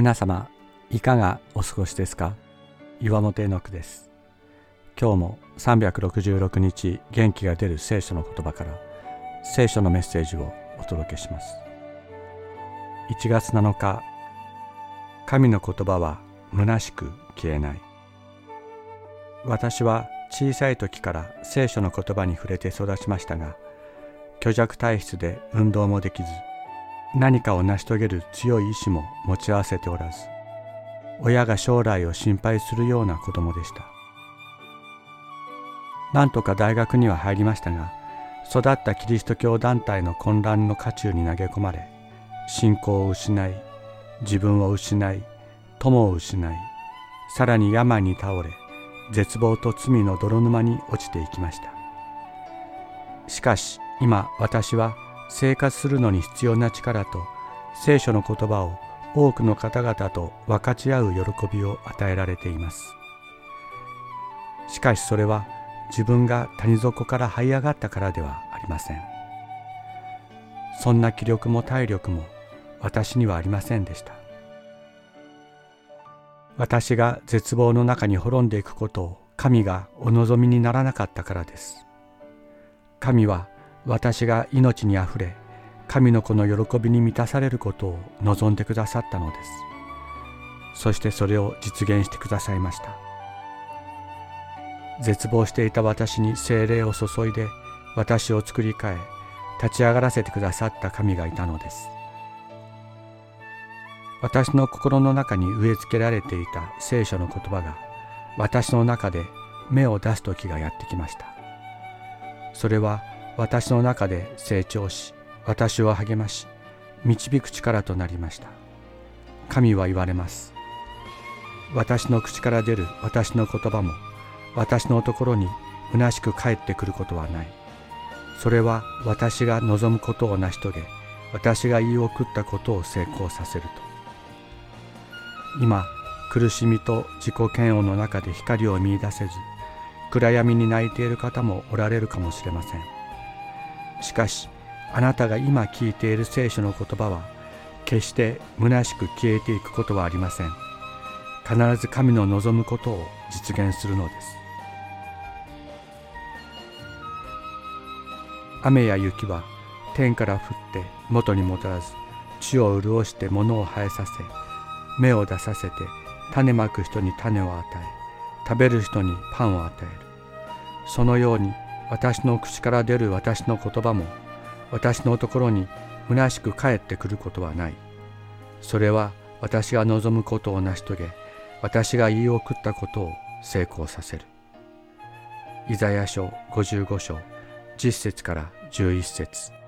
皆様いかがお過ごしですか？岩本絵の句です。今日も366日元気が出る聖書の言葉から聖書のメッセージをお届けします。1月7日神の言葉は虚しく消えない。私は小さい時から聖書の言葉に触れて育ちましたが虚弱体質で運動もできず何かを成し遂げる強い意志も持ち合わせておらず親が将来を心配するような子供でした。なんとか大学には入りましたが育ったキリスト教団体の混乱の渦中に投げ込まれ信仰を失い自分を失い友を失いさらに病に倒れ絶望と罪の泥沼に落ちていきました。しかし今私は生活するのに必要な力と聖書の言葉を多くの方々と分かち合う喜びを与えられています。しかしそれは自分が谷底から這い上がったからではありません。そんな気力も体力も私にはありませんでした。私が絶望の中に滅んでいくことを神がお望みにならなかったからです。神は私が命にあふれ神の子の喜びに満たされることを望んでくださったのです。そしてそれを実現してくださいました。絶望していた私に精霊を注いで私を作り変え立ち上がらせてくださった神がいたのです。私の心の中に植え付けられていた聖書の言葉が私の中で芽を出す時がやってきました。それは私の中で成長し私を励まし導く力となりました。神は言われます。私の口から出る私の言葉も私のところに虚しく帰ってくることはない。それは私が望むことを成し遂げ私が言い送ったことを成功させると。今苦しみと自己嫌悪の中で光を見いだせず暗闇に泣いている方もおられるかもしれません。しかしあなたが今聞いている聖書の言葉は決して虚しく消えていくことはありません。必ず神の望むことを実現するのです。雨や雪は天から降って元に戻らず地を潤して物を生えさせ芽を出させて種まく人に種を与え食べる人にパンを与える。そのように私の口から出る私の言葉も私のところに虚しく帰ってくることはない。それは私が望むことを成し遂げ、私が言い送ったことを成功させる。イザヤ書55章10節から11節